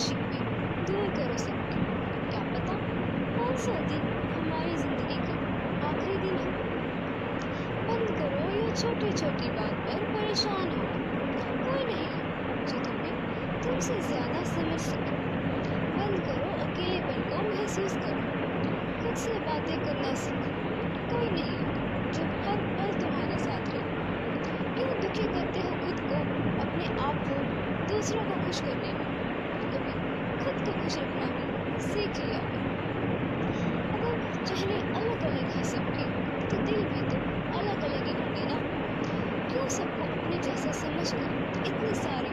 परेशानी दूर करो सब। क्या पता? कौन सा दिन हमारी ज़िंदगी का आखिरी दिन है? बंद करो ये छोटी छोटी बात पर परेशान हो। कोई नहीं, जो तुम्हें तुमसे ज़्यादा समझ सके। बंद करो अकेलेपन को महसूस करो। खुद से बातें करना सीखो। कोई नहीं, जो हर पल तुम्हारे साथ रहे। क्यों दुखी करते हो खुद को, अपने आप को, दूसरों को खुश करने में। चलना भी सीख लिया अगर चेहरे अलग अलग हैं सबके तो दिल भी तो अलग अलग ही होंगे ना। क्यों सबको अपने जैसा समझना इतने सारे